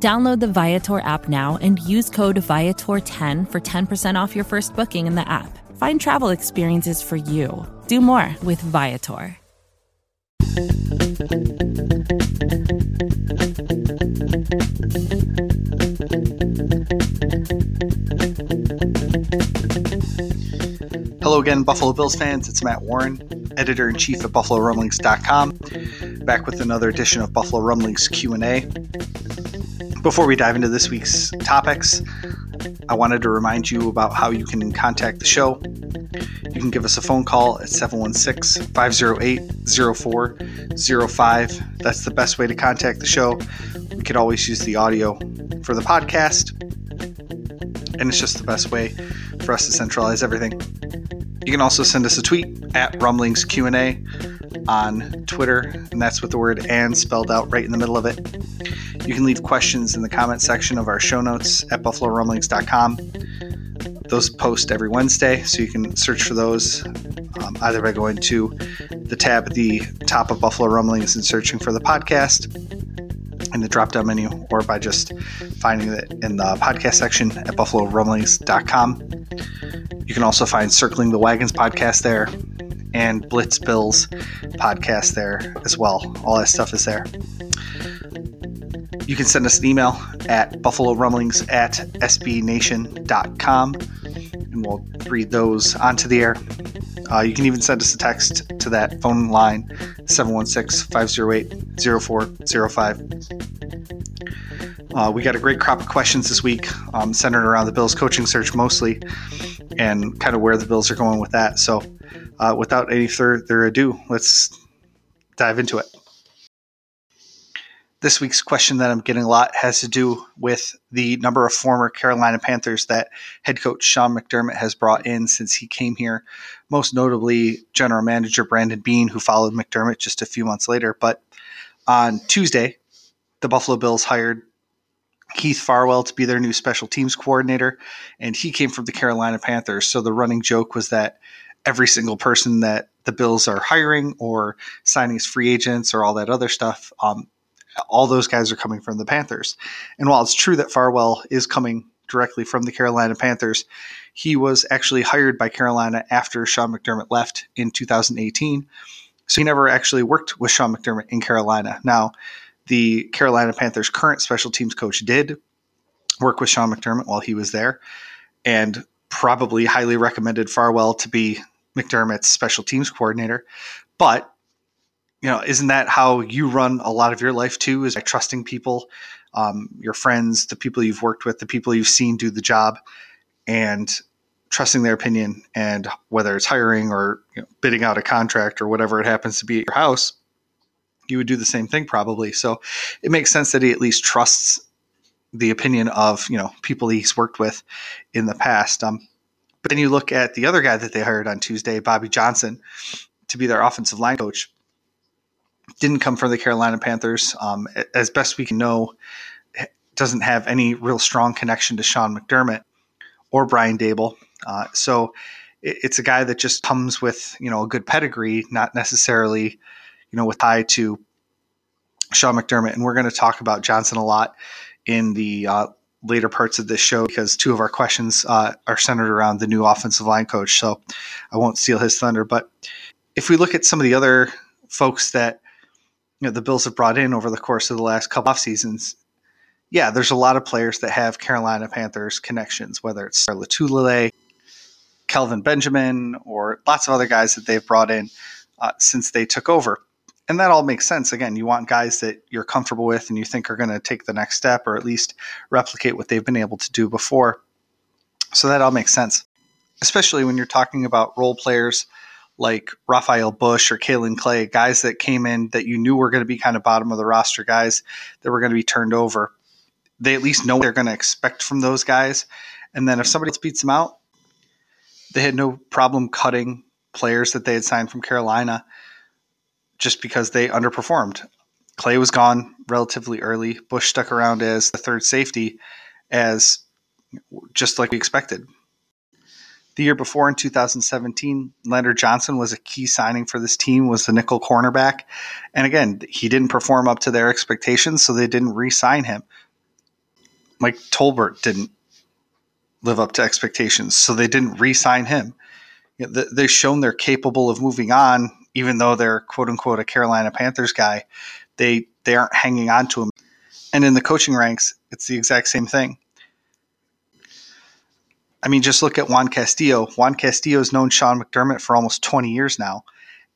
Download the Viator app now and use code Viator10 for 10% off your first booking in the app. Find travel experiences for you. Do more with Viator. Hello again, Buffalo Bills fans. It's Matt Warren, editor in chief at BuffaloRumblings.com, back with another edition of Buffalo Rumblings Q&A. Before we dive into this week's topics, I wanted to remind you about how you can contact the show. You can give us a phone call at 716 508 0405. That's the best way to contact the show. We could always use the audio for the podcast, and it's just the best way for us to centralize everything. You can also send us a tweet at Rumblings Q&A on Twitter, and that's with the word "and" spelled out right in the middle of it. You can leave questions in the comment section of our show notes at buffalorumblings.com. Those post every Wednesday, so you can search for those um, either by going to the tab at the top of Buffalo Rumblings and searching for the podcast in the drop down menu, or by just finding it in the podcast section at buffalorumblings.com. You can also find Circling the Wagons podcast there and Blitz Bills podcast there as well. All that stuff is there. You can send us an email at buffalo rumblings at sbnation.com and we'll read those onto the air. Uh, you can even send us a text to that phone line 716 508 0405. Uh, we got a great crop of questions this week, um, centered around the Bills coaching search mostly, and kind of where the Bills are going with that. So, uh, without any further ado, let's dive into it. This week's question that I'm getting a lot has to do with the number of former Carolina Panthers that head coach Sean McDermott has brought in since he came here. Most notably, general manager Brandon Beane, who followed McDermott just a few months later. But on Tuesday, the Buffalo Bills hired Heath Farwell to be their new special teams coordinator, and he came from the Carolina Panthers. So the running joke was that every single person that the Bills are hiring or signing as free agents or all that other stuff, um, all those guys are coming from the Panthers. And while it's true that Farwell is coming directly from the Carolina Panthers, he was actually hired by Carolina after Sean McDermott left in 2018. So he never actually worked with Sean McDermott in Carolina. Now, the Carolina Panthers' current special teams coach did work with Sean McDermott while he was there and probably highly recommended Farwell to be McDermott's special teams coordinator. But you know, isn't that how you run a lot of your life too? Is by trusting people, um, your friends, the people you've worked with, the people you've seen do the job, and trusting their opinion. And whether it's hiring or you know, bidding out a contract or whatever it happens to be at your house, you would do the same thing probably. So it makes sense that he at least trusts the opinion of you know people he's worked with in the past. Um, but then you look at the other guy that they hired on Tuesday, Bobby Johnson, to be their offensive line coach didn't come from the Carolina Panthers. Um, as best we can know, doesn't have any real strong connection to Sean McDermott or Brian Daboll. Uh, so it, it's a guy that just comes with you know a good pedigree, not necessarily you know with tie to Sean McDermott. And we're going to talk about Johnson a lot in the uh, later parts of this show because two of our questions uh, are centered around the new offensive line coach. So I won't steal his thunder. But if we look at some of the other folks that you know the Bills have brought in over the course of the last couple off seasons, yeah, there's a lot of players that have Carolina Panthers connections, whether it's Lotulelei, Kelvin Benjamin, or lots of other guys that they've brought in uh, since they took over. And that all makes sense. Again, you want guys that you're comfortable with and you think are going to take the next step or at least replicate what they've been able to do before. So that all makes sense, especially when you're talking about role players like Rafael Bush or Kaelin Clay, guys that came in that you knew were going to be kind of bottom of the roster guys that were going to be turned over. they at least know what they're going to expect from those guys. And then if somebody else beats them out, they had no problem cutting players that they had signed from Carolina just because they underperformed. Clay was gone relatively early. Bush stuck around as the third safety, as just like we expected. The year before, in 2017, Leonard Johnson was a key signing for this team. Was the nickel cornerback, and again, he didn't perform up to their expectations, so they didn't re-sign him. Mike Tolbert didn't live up to expectations, so they didn't re-sign him. They've shown they're capable of moving on, even though they're quote unquote a Carolina Panthers guy. They they aren't hanging on to him. And in the coaching ranks, it's the exact same thing. I mean, just look at Juan Castillo. Juan Castillo has known Sean McDermott for almost 20 years now,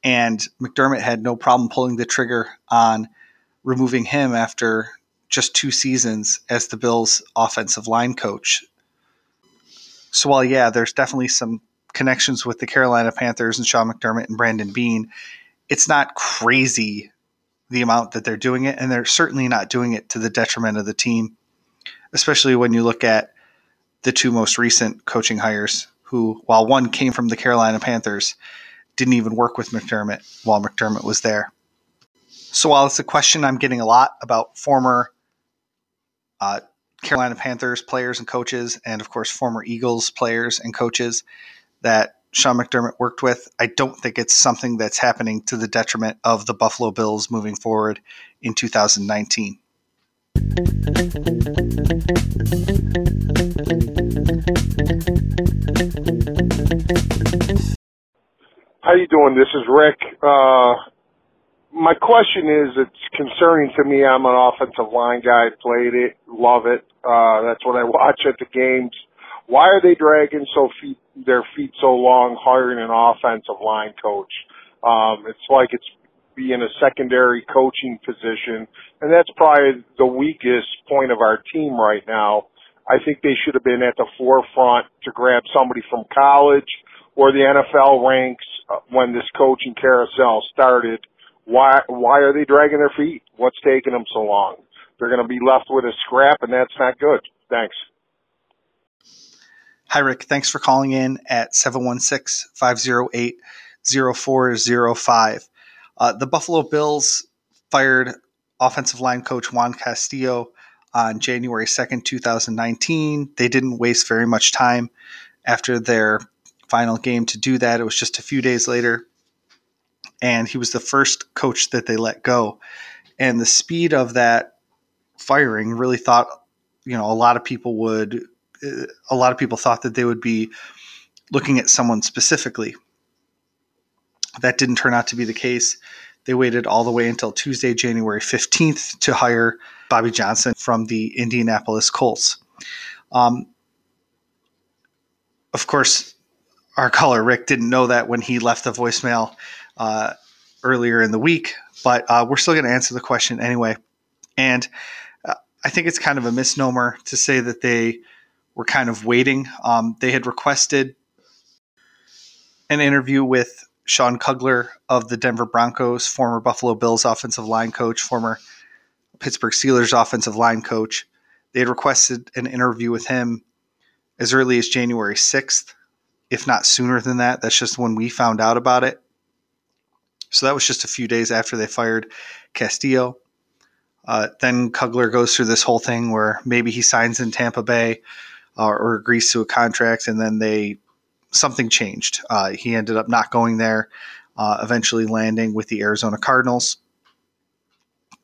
and McDermott had no problem pulling the trigger on removing him after just two seasons as the Bills' offensive line coach. So, while, yeah, there's definitely some connections with the Carolina Panthers and Sean McDermott and Brandon Beane, it's not crazy the amount that they're doing it, and they're certainly not doing it to the detriment of the team, especially when you look at the two most recent coaching hires, who, while one came from the Carolina Panthers, didn't even work with McDermott while McDermott was there. So while it's a question I'm getting a lot about former uh, Carolina Panthers players and coaches, and of course former Eagles players and coaches that Sean McDermott worked with, I don't think it's something that's happening to the detriment of the Buffalo Bills moving forward in 2019. How you doing? This is Rick. Uh, my question is, it's concerning to me. I'm an offensive line guy. Played it, love it. Uh, that's what I watch at the games. Why are they dragging so feet their feet so long hiring an offensive line coach? Um, it's like it's being a secondary coaching position, and that's probably the weakest point of our team right now. I think they should have been at the forefront to grab somebody from college or the NFL ranks uh, when this coaching carousel started. Why why are they dragging their feet? What's taking them so long? They're going to be left with a scrap, and that's not good. Thanks. Hi, Rick. Thanks for calling in at 716 508 0405. Uh, the Buffalo Bills fired offensive line coach Juan Castillo on January 2nd, 2019. They didn't waste very much time after their final game to do that. It was just a few days later. And he was the first coach that they let go. And the speed of that firing really thought, you know, a lot of people would, a lot of people thought that they would be looking at someone specifically. That didn't turn out to be the case. They waited all the way until Tuesday, January 15th to hire Bobby Johnson from the Indianapolis Colts. Um, of course, our caller Rick didn't know that when he left the voicemail uh, earlier in the week, but uh, we're still going to answer the question anyway. And uh, I think it's kind of a misnomer to say that they were kind of waiting. Um, they had requested an interview with Sean Kugler of the Denver Broncos, former Buffalo Bills offensive line coach, former Pittsburgh Steelers offensive line coach. They had requested an interview with him as early as January 6th, if not sooner than that. That's just when we found out about it. So that was just a few days after they fired Castillo. Uh, then Kugler goes through this whole thing where maybe he signs in Tampa Bay uh, or agrees to a contract, and then they something changed. Uh, he ended up not going there, uh, eventually landing with the Arizona Cardinals.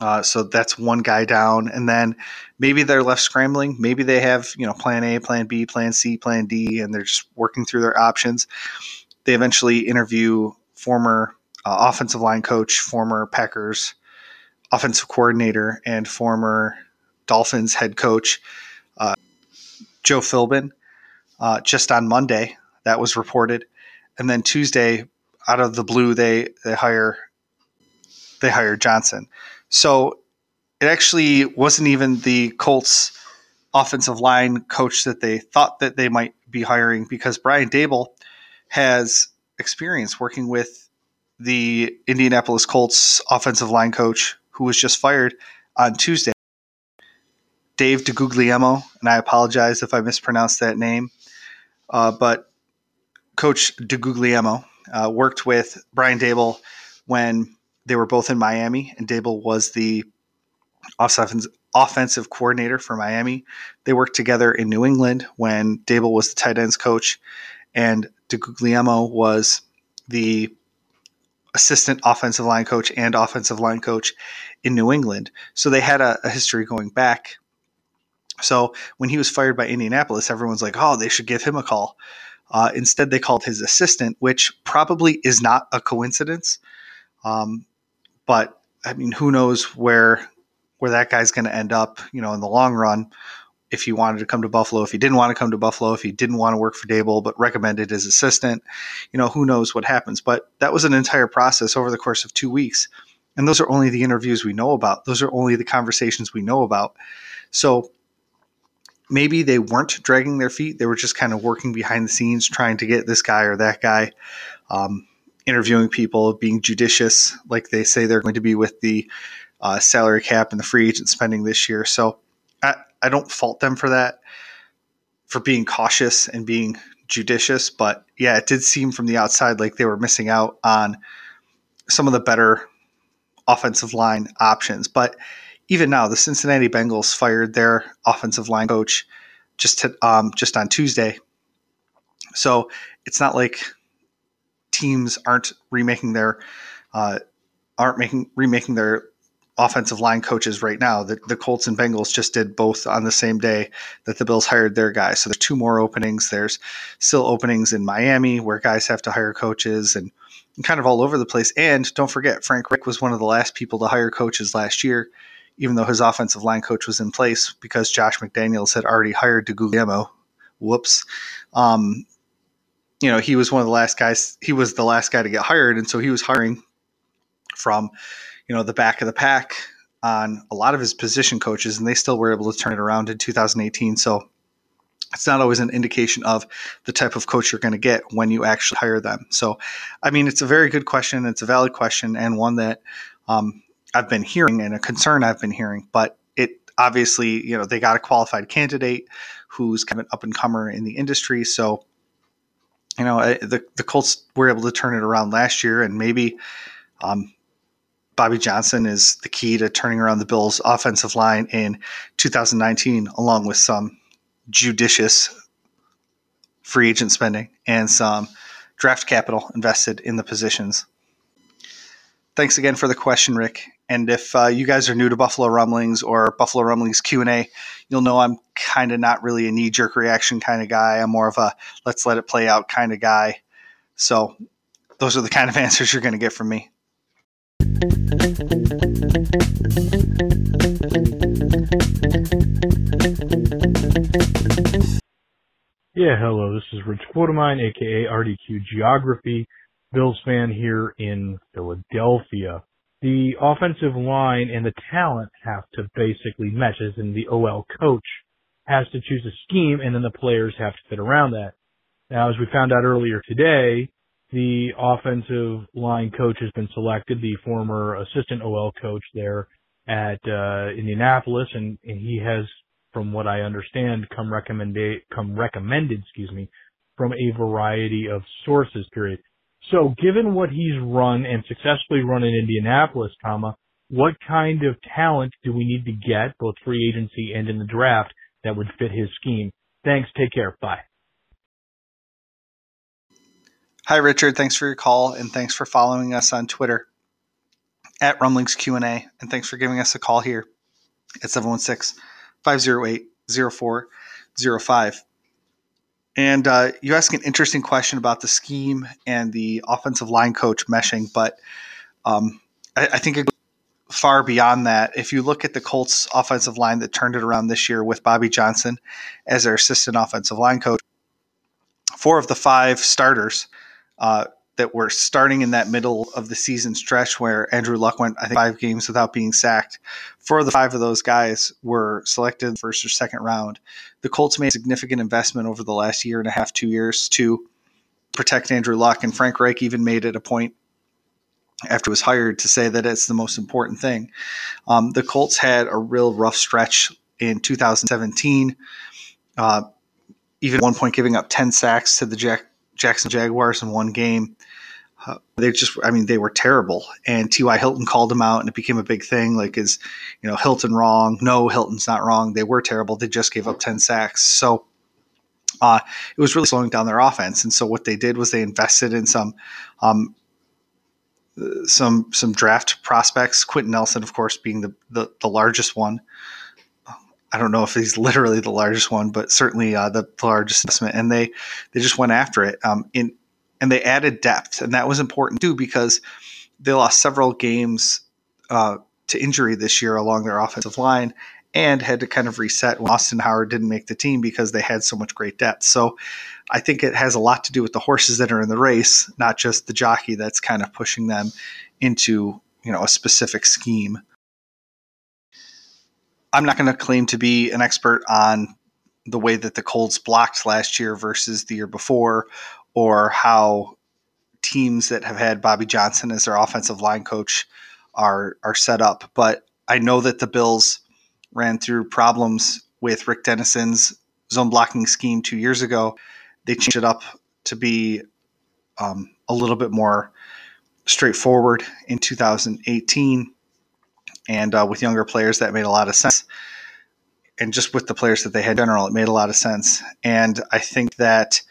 Uh, so that's one guy down, and then maybe they're left scrambling. Maybe they have you know plan A, plan B, plan C, plan D, and they're just working through their options. They eventually interview former uh, offensive line coach, former Packers offensive coordinator, and former Dolphins head coach uh, Joe Philbin uh, just on Monday that was reported, and then Tuesday, out of the blue, they they hire they hire Johnson. So it actually wasn't even the Colts offensive line coach that they thought that they might be hiring because Brian Daboll has experience working with the Indianapolis Colts offensive line coach who was just fired on Tuesday. Dave DeGuglielmo, and I apologize if I mispronounced that name, uh, but Coach DeGuglielmo uh, worked with Brian Daboll when they were both in Miami, and Daboll was the offensive coordinator for Miami. They worked together in New England when Daboll was the tight ends coach, and DeGuglielmo was the assistant offensive line coach and offensive line coach in New England. So they had a, a history going back. So when he was fired by Indianapolis, everyone's like, oh, they should give him a call. Uh, instead, they called his assistant, which probably is not a coincidence. Um, but I mean, who knows where where that guy's going to end up? You know, in the long run, if he wanted to come to Buffalo, if he didn't want to come to Buffalo, if he didn't want to work for Daboll, but recommended his assistant, you know, who knows what happens. But that was an entire process over the course of two weeks. And those are only the interviews we know about. Those are only the conversations we know about. So maybe they weren't dragging their feet. They were just kind of working behind the scenes, trying to get this guy or that guy, um, interviewing people, being judicious, like they say they're going to be with the uh, salary cap and the free agent spending this year. So I, I don't fault them for that, for being cautious and being judicious. But yeah, it did seem from the outside like they were missing out on some of the better offensive line options. But even now, the Cincinnati Bengals fired their offensive line coach just to, um, just on Tuesday. So it's not like teams aren't remaking their uh, aren't making remaking their offensive line coaches right now. The, the Colts and Bengals just did both on the same day that the Bills hired their guys. So there's two more openings. There's still openings in Miami where guys have to hire coaches and, and kind of all over the place. And don't forget, Frank Reich was one of the last people to hire coaches last year, even though his offensive line coach was in place because Josh McDaniels had already hired DeGuglielmo. Whoops. Um, you know, he was one of the last guys. He was the last guy to get hired, and so he was hiring from you know the back of the pack on a lot of his position coaches, and they still were able to turn it around in 2018. So it's not always an indication of the type of coach you're going to get when you actually hire them. So, I mean, it's a very good question. It's a valid question, and one that um, I've been hearing and a concern I've been hearing. But it obviously, you know, they got a qualified candidate who's kind of an up and comer in the industry. So, you know, the the Colts were able to turn it around last year, and maybe um, Bobby Johnson is the key to turning around the Bills' offensive line in 2019, along with some judicious free agent spending and some draft capital invested in the positions. Thanks again for the question, Rick. And if uh, you guys are new to Buffalo Rumblings or Buffalo Rumblings Q and A, you'll know I'm kind of not really a knee jerk reaction kind of guy. I'm more of a let's let it play out kind of guy. So those are the kind of answers you're going to get from me. Yeah, hello, this is Rich Quotemine, aka RDQ Geography, Bills fan here in Philadelphia. The offensive line and the talent have to basically mesh, as in the OL coach has to choose a scheme and then the players have to fit around that. Now, as we found out earlier today, the offensive line coach has been selected, the former assistant OL coach there at uh, Indianapolis, and, and he has, from what I understand, come recommended, come recommended, excuse me, from a variety of sources. Period. So, given what he's run and successfully run in Indianapolis, comma, what kind of talent do we need to get, both free agency and in the draft, that would fit his scheme? Thanks. Take care. Bye. Hi, Richard. Thanks for your call and thanks for following us on Twitter at Rumblings Q&A. And thanks for giving us a call here at 716-508-0405. And uh, you ask an interesting question about the scheme and the offensive line coach meshing, but um, I, I think it goes far beyond that. If you look at the Colts offensive line that turned it around this year with Bobby Johnson as their assistant offensive line coach, four of the five starters – uh, that were starting in that middle of the season stretch where Andrew Luck went, I think, five games without being sacked. Four of the five of those guys were selected first or second round. The Colts made a significant investment over the last year and a half, two years to protect Andrew Luck, and Frank Reich even made it a point after he was hired to say that it's the most important thing. Um, the Colts had a real rough stretch in 2017. Uh, even one point giving up 10 sacks to the Jack, Jackson Jaguars in one game. Uh, they just, I mean, they were terrible. And T.Y. Hilton called them out, and it became a big thing. Like, is you know Hilton wrong? No, Hilton's not wrong. They were terrible. They just gave up ten sacks. So uh, it was really slowing down their offense. And so what they did was they invested in some um, some some draft prospects. Quenton Nelson, of course, being the, the, the largest one. I don't know if he's literally the largest one, but certainly uh, the, largest investment. And they they just went after it. Um, in and they added depth, and that was important too because they lost several games uh, to injury this year along their offensive line, and had to kind of reset when Austin Howard didn't make the team because they had so much great depth. So I think it has a lot to do with the horses that are in the race, not just the jockey that's kind of pushing them into you know a specific scheme. I'm not going to claim to be an expert on the way that the Colts blocked last year versus the year before, or how teams that have had Bobby Johnson as their offensive line coach are are set up. But I know that the Bills ran through problems with Rick Dennison's zone blocking scheme two years ago. They changed it up to be um, a little bit more straightforward in 2018. And uh, with younger players, that made a lot of sense. And just with the players that they had in general, it made a lot of sense. And I think that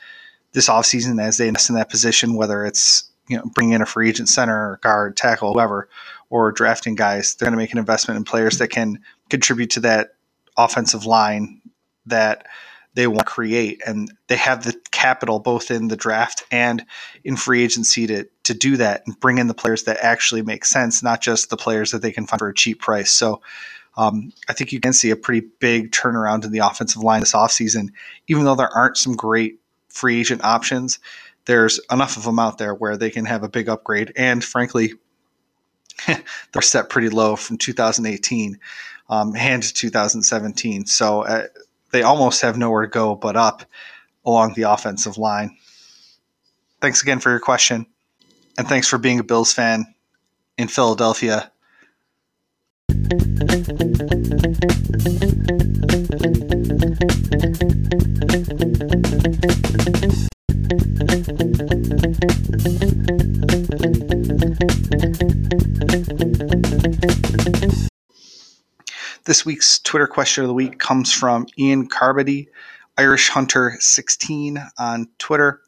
this offseason, as they invest in that position, whether it's you know bringing in a free agent center, guard, tackle, whoever, or drafting guys, they're going to make an investment in players that can contribute to that offensive line that they want to create. And they have the capital both in the draft and in free agency to, to do that and bring in the players that actually make sense, not just the players that they can find for a cheap price. So um, I think you can see a pretty big turnaround in the offensive line this offseason, even though there aren't some great free agent options. There's enough of them out there where they can have a big upgrade. And frankly, they're set pretty low from 2018 um, and 2017. So uh, they almost have nowhere to go but up along the offensive line. Thanks again for your question. And thanks for being a Bills fan in Philadelphia. This week's Twitter question of the week comes from Ian Carmody, Irish Hunter 16 on Twitter.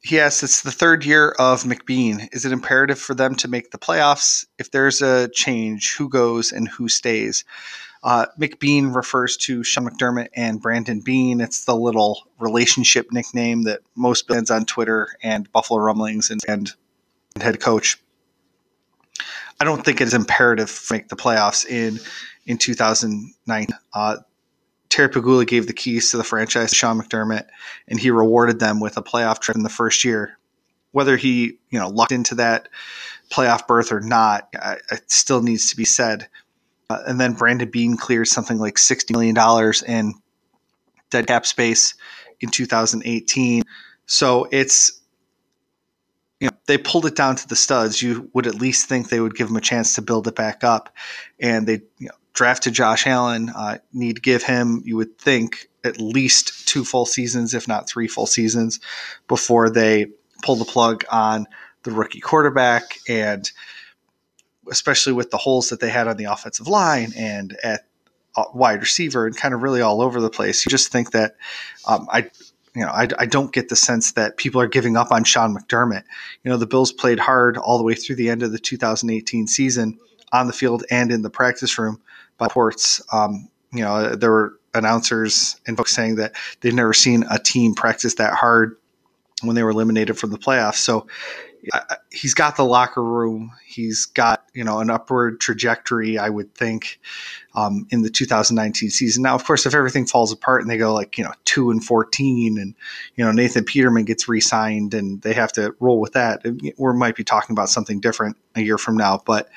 He asks, It's the third year of McBean. Is it imperative for them to make the playoffs? If there's a change, who goes and who stays? Uh, McBean refers to Sean McDermott and Brandon Beane. It's the little relationship nickname that most fans on Twitter and Buffalo Rumblings and, and head coach I don't think it is imperative to make the playoffs in in 2009. Uh, Terry Pegula gave the keys to the franchise to Sean McDermott, and he rewarded them with a playoff trip in the first year. Whether he, you know, locked into that playoff berth or not, I, it still needs to be said. Uh, and then Brandon Beane cleared something like $60 million in dead cap space in 2018. So it's they pulled it down to the studs. You would at least think they would give him a chance to build it back up, and they you know, drafted Josh Allen. Uh, need to give him, you would think, at least two full seasons, if not three full seasons, before they pull the plug on the rookie quarterback, and especially with the holes that they had on the offensive line and at uh, wide receiver and kind of really all over the place. You just think that um, I you know, I, I don't get the sense that people are giving up on Sean McDermott. You know, the Bills played hard all the way through the end of the 2018 season on the field and in the practice room by reports. Um, you know, there were announcers and folks saying that they've never seen a team practice that hard when they were eliminated from the playoffs. So he's got the locker room. He's got you know an upward trajectory. I would think um, in the 2019 season. Now, of course, if everything falls apart and they go like you know two and 14, and you know Nathan Peterman gets re-signed and they have to roll with that, we might be talking about something different a year from now. But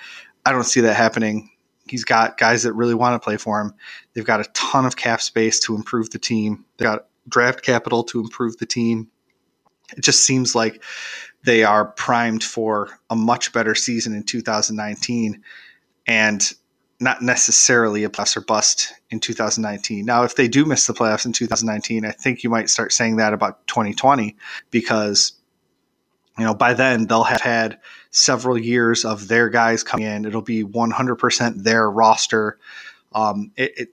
I don't see that happening. He's got guys that really want to play for him. They've got a ton of cap space to improve the team. They got draft capital to improve the team. It just seems like they are primed for a much better season in 2019. And not necessarily a plus or bust in 2019. Now, if they do miss the playoffs in 2019, I think you might start saying that about 2020 because you know by then they'll have had several years of their guys coming in. It'll be 100% their roster. Um, it, it,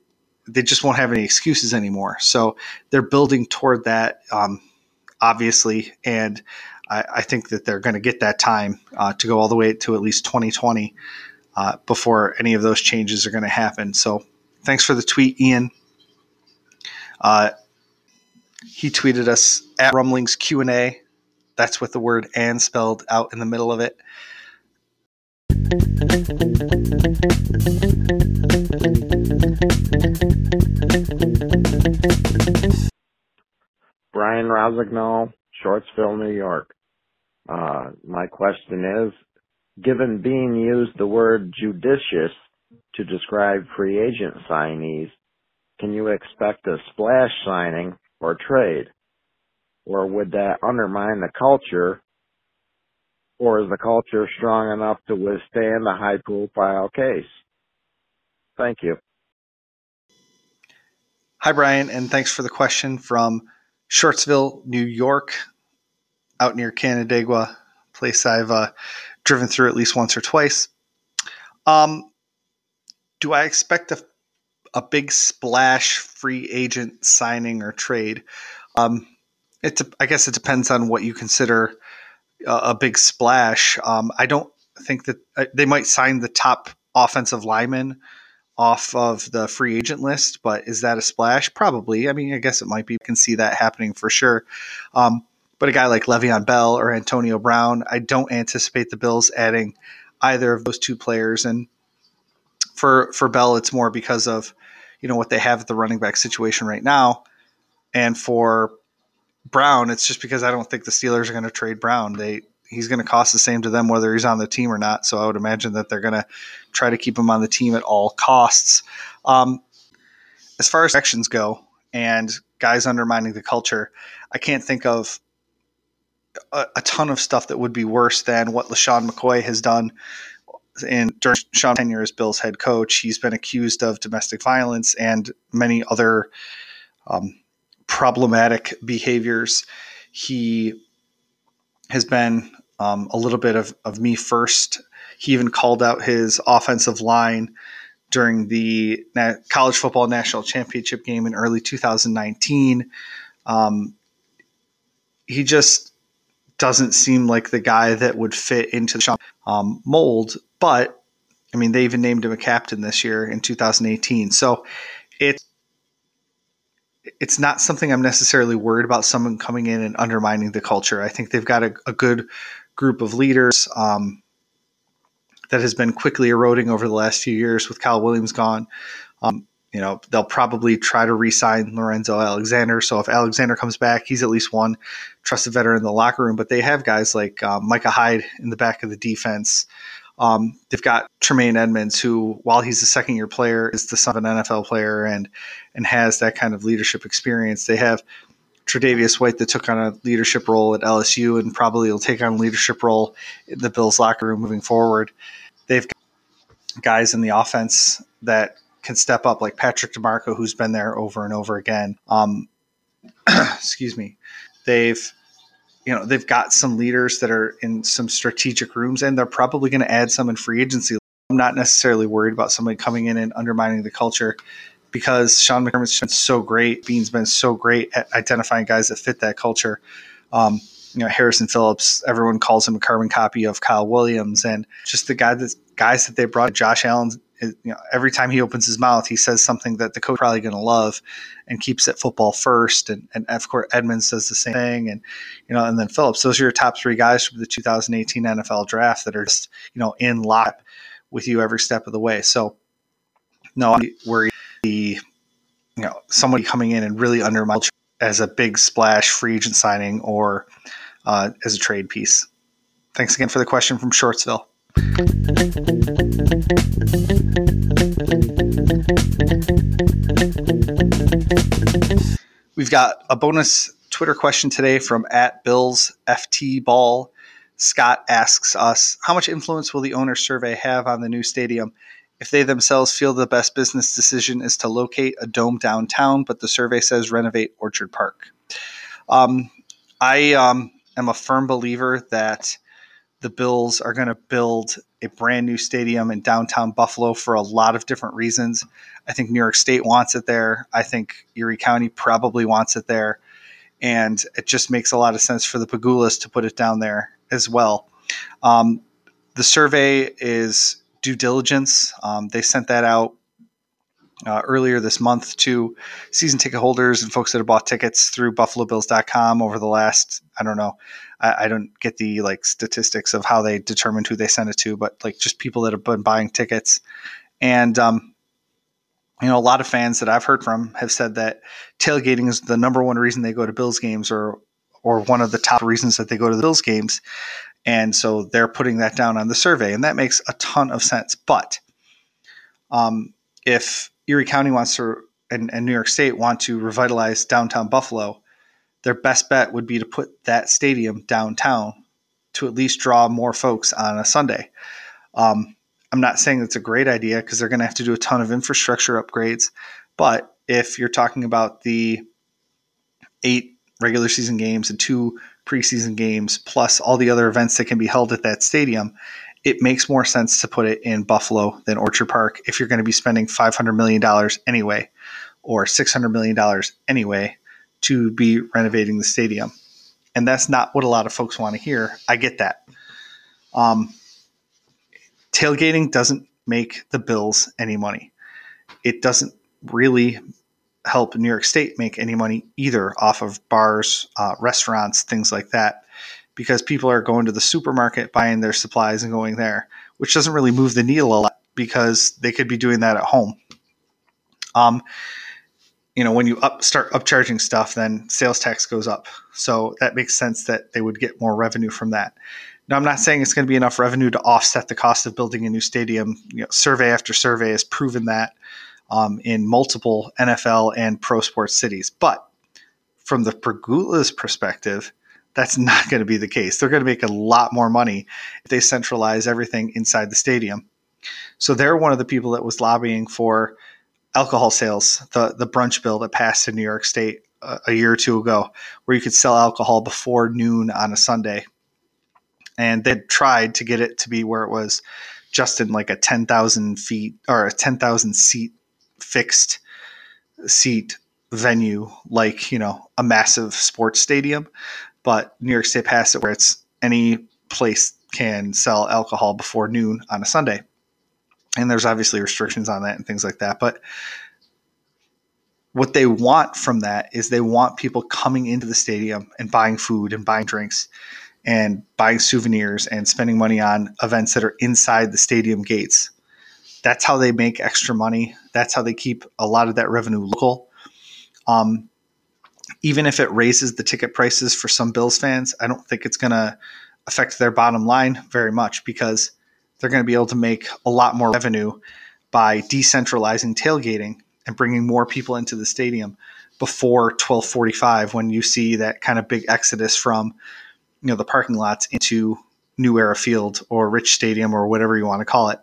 they just won't have any excuses anymore. So they're building toward that, um, obviously, and I, I, think that they're going to get that time uh, to go all the way to at least 2020 uh, before any of those changes are going to happen. So thanks for the tweet, Ian. Uh, he tweeted us at Rumblings Q and A. That's with the word "and" spelled out in the middle of it. Brian Rosignol, Shortsville, New York. Uh, my question is, given Beane used the word judicious to describe free agent signees, can you expect a splash signing or trade? Or would that undermine the culture? Or is the culture strong enough to withstand a high profile case? Thank you. Hi, Brian, and thanks for the question from Shortsville, New York, out near Canandaigua, place I've uh, driven through at least once or twice. Um, do I expect a, a big splash free agent signing or trade? Um, I guess it depends on what you consider a, a big splash. Um, I don't think that uh, they might sign the top offensive lineman off of the free agent list, but is that a splash? Probably. I mean, I guess it might be. You can see that happening for sure. Um, but a guy like Le'Veon Bell or Antonio Brown, I don't anticipate the Bills adding either of those two players. And for for Bell, it's more because of you know what they have at the running back situation right now, and for Brown, it's just because I don't think the Steelers are going to trade Brown. They he's going to cost the same to them whether he's on the team or not. So I would imagine that they're going to try to keep him on the team at all costs. Um, as far as actions go and guys undermining the culture, I can't think of a, a, ton of stuff that would be worse than what LeSean McCoy has done in during Sean tenure as Bill's head coach. He's been accused of domestic violence and many other um, problematic behaviors. He has been um, a little bit of, of me first. He even called out his offensive line during the college football national championship game in early 2019. Um, he just doesn't seem like the guy that would fit into the um, mold. But I mean, they even named him a captain this year in 2018. So it's it's not something I'm necessarily worried about someone coming in and undermining the culture. I think they've got a, a good group of leaders um, that has been quickly eroding over the last few years with Kyle Williams gone. Um, you know, they'll probably try to re-sign Lorenzo Alexander. So if Alexander comes back, he's at least one trusted veteran in the locker room. But they have guys like um, Micah Hyde in the back of the defense. Um, they've got Tremaine Edmunds, who, while he's a second-year player, is the son of an NFL player and and has that kind of leadership experience. They have Tre'Davious White that took on a leadership role at LSU and probably will take on a leadership role in the Bills locker room moving forward. They've got guys in the offense that can step up, like Patrick DiMarco, who's been there over and over again. Um, excuse me. They've you know they've got some leaders that are in some strategic rooms, and they're probably going to add some in free agency. I'm not necessarily worried about somebody coming in and undermining the culture because Sean McDermott's been so great. Beane's been so great at identifying guys that fit that culture. Um, you know, Harrison Phillips, everyone calls him a carbon copy of Kyle Williams, and just the guy that guys that they brought. Josh Allen you know, every time he opens his mouth, he says something that the coach probably going to love, and keeps it football first. And, and of course, Edmunds does the same thing, and you know, and then Phillips. Those are your top three guys from the 2018 NFL draft that are just you know in lock with you every step of the way. So, no, I'm worried. The you know somebody coming in and really undermine as a big splash free agent signing or uh, as a trade piece. Thanks again for the question from Shortsville. Got a bonus Twitter question today from at Bills FT Ball. Scott asks us, how much influence will the owner survey have on the new stadium? if they themselves feel the best business decision is to locate a dome downtown, but the survey says renovate Orchard Park. Um, I um, am a firm believer that the Bills are going to build a brand new stadium in downtown Buffalo for a lot of different reasons. I think New York State wants it there. I think Erie County probably wants it there. And it just makes a lot of sense for the Pegulas to put it down there as well. Um, the survey is due diligence. Um, they sent that out uh, earlier this month to season ticket holders and folks that have bought tickets through buffalobills.com over the last i don't know I, I, don't get the like statistics of how they determined who they sent it to but like just people that have been buying tickets. And um, you know a lot of fans that i've heard from have said that tailgating is the number one reason they go to bills games or or one of the top reasons that they go to the bills games. And so they're putting that down on the survey and that makes a ton of sense. But um, if Erie County wants to and, and New York State want to revitalize downtown Buffalo, their best bet would be to put that stadium downtown to at least draw more folks on a Sunday. Um, I'm not saying it's a great idea because they're going to have to do a ton of infrastructure upgrades. But if you're talking about the eight regular season games and two preseason games, plus all the other events that can be held at that stadium, it makes more sense to put it in Buffalo than Orchard Park if you're going to be spending $500 million anyway or $600 million anyway to be renovating the stadium. And that's not what a lot of folks want to hear. I get that. Um, tailgating doesn't make the Bills any money. It doesn't really help New York State make any money either off of bars, uh, restaurants, things like that because people are going to the supermarket buying their supplies and going there, which doesn't really move the needle a lot because they could be doing that at home. Um, you know, when you up start upcharging stuff, then sales tax goes up. So that makes sense that they would get more revenue from that. Now, I'm not saying it's going to be enough revenue to offset the cost of building a new stadium. You know, survey after survey has proven that um, in multiple NFL and pro sports cities. But from the Pegula's perspective, that's not going to be the case. They're going to make a lot more money if they centralize everything inside the stadium. So they're one of the people that was lobbying for alcohol sales, the the brunch bill that passed in New York State a, a year or two ago, where you could sell alcohol before noon on a Sunday. And they tried to get it to be where it was just in like a 10,000 feet or a 10,000 seat fixed seat venue, like, you know, a massive sports stadium but New York State passed it where it's any place can sell alcohol before noon on a Sunday. And there's obviously restrictions on that and things like that. But what they want from that is they want people coming into the stadium and buying food and buying drinks and buying souvenirs and spending money on events that are inside the stadium gates. That's how they make extra money. That's how they keep a lot of that revenue local. Um, even if it raises the ticket prices for some Bills fans, I don't think it's going to affect their bottom line very much because they're going to be able to make a lot more revenue by decentralizing tailgating and bringing more people into the stadium before 1245 when you see that kind of big exodus from you know the parking lots into New Era Field or Rich Stadium or whatever you want to call it.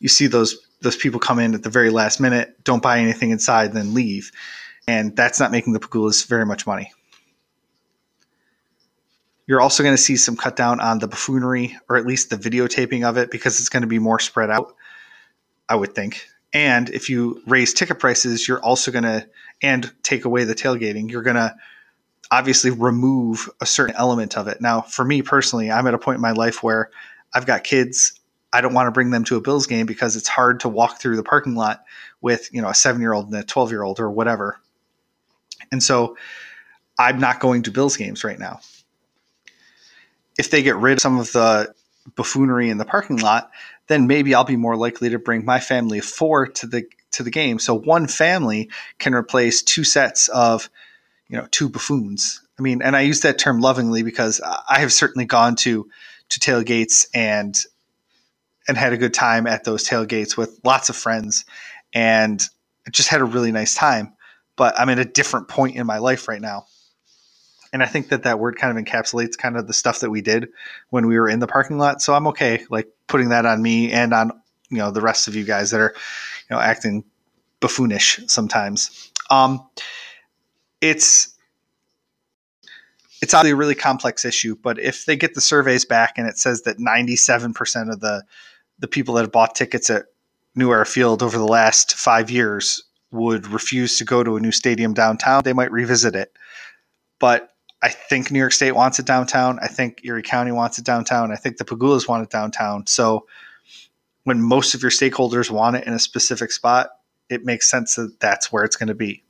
You see those those people come in at the very last minute, don't buy anything inside, then leave and that's not making the Pegulas very much money. You're also going to see some cut down on the buffoonery, or at least the videotaping of it, because it's going to be more spread out, I would think. And if you raise ticket prices, you're also going to, and take away the tailgating, you're going to obviously remove a certain element of it. Now, for me personally, I'm at a point in my life where I've got kids. I don't want to bring them to a Bills game because it's hard to walk through the parking lot with, you know, a seven year old and a 12 year old or whatever. And so I'm not going to Bills games right now. If they get rid of some of the buffoonery in the parking lot, then maybe I'll be more likely to bring my family of four to the to the game. So one family can replace two sets of, you know, two buffoons. I mean, and I use that term lovingly because I have certainly gone to to tailgates and and had a good time at those tailgates with lots of friends and just had a really nice time but I'm at a different point in my life right now. And I think that that word kind of encapsulates kind of the stuff that we did when we were in the parking lot. So I'm okay, like putting that on me and on you know the rest of you guys that are you know acting buffoonish sometimes. Um, it's it's obviously a really complex issue, but if they get the surveys back and it says that 97% of the the people that have bought tickets at New Era Field over the last five years would refuse to go to a new stadium downtown, they might revisit it. But I think New York State wants it downtown. I think Erie County wants it downtown. I think the Pegulas want it downtown. So when most of your stakeholders want it in a specific spot, it makes sense that that's where it's going to be.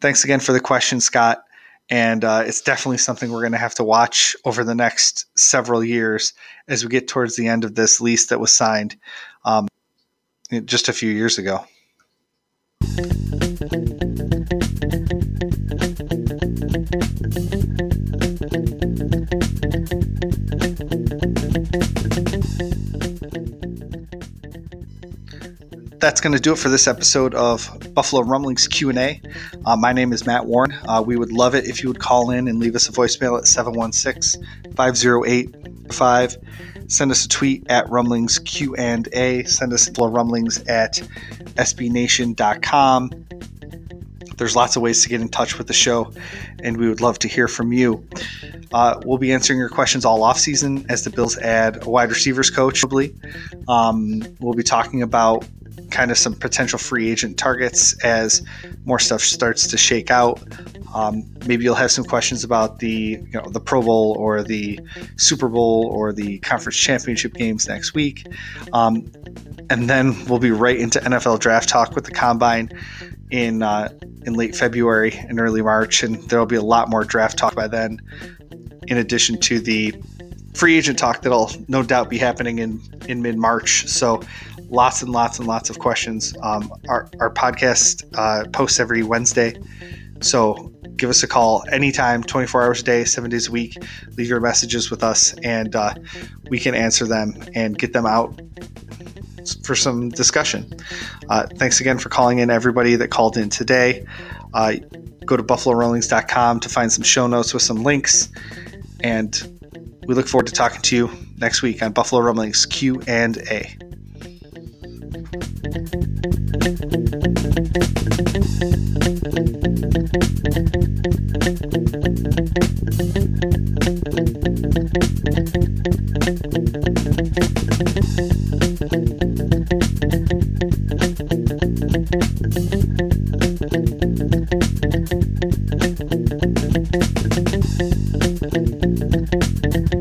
Thanks again for the question, Scott and uh, it's definitely something we're going to have to watch over the next several years as we get towards the end of this lease that was signed um, just a few years ago. That's going to do it for this episode of Buffalo Rumblings Q&A. Uh, my name is Matt Warren. Uh, we would love it if you would call in and leave us a voicemail at 716-508-5. Send us a tweet at Rumblings Q&A. Send us Rumblings at sbnation.com. There's lots of ways to get in touch with the show, and we would love to hear from you. Uh, we'll be answering your questions all off season as the Bills add a wide receivers coach. Um, we'll be talking about kind of some potential free agent targets as more stuff starts to shake out. Um, maybe you'll have some questions about the you know the Pro Bowl or the Super Bowl or the conference championship games next week, um, and then we'll be right into NFL draft talk with the combine in uh, in late February and early March, and there will be a lot more draft talk by then. In addition to the free agent talk that'll no doubt be happening in in mid March. So lots and lots and lots of questions. Um, our, our podcast uh, posts every Wednesday. So give us a call anytime, 24 hours a day, seven days a week. Leave your messages with us, and uh, we can answer them and get them out for some discussion. Uh, thanks again for calling in, everybody that called in today. Uh, go to buffalorumblings.com to find some show notes with some links. And we look forward to talking to you next week on Buffalo Rumblings Q and A. Thank you.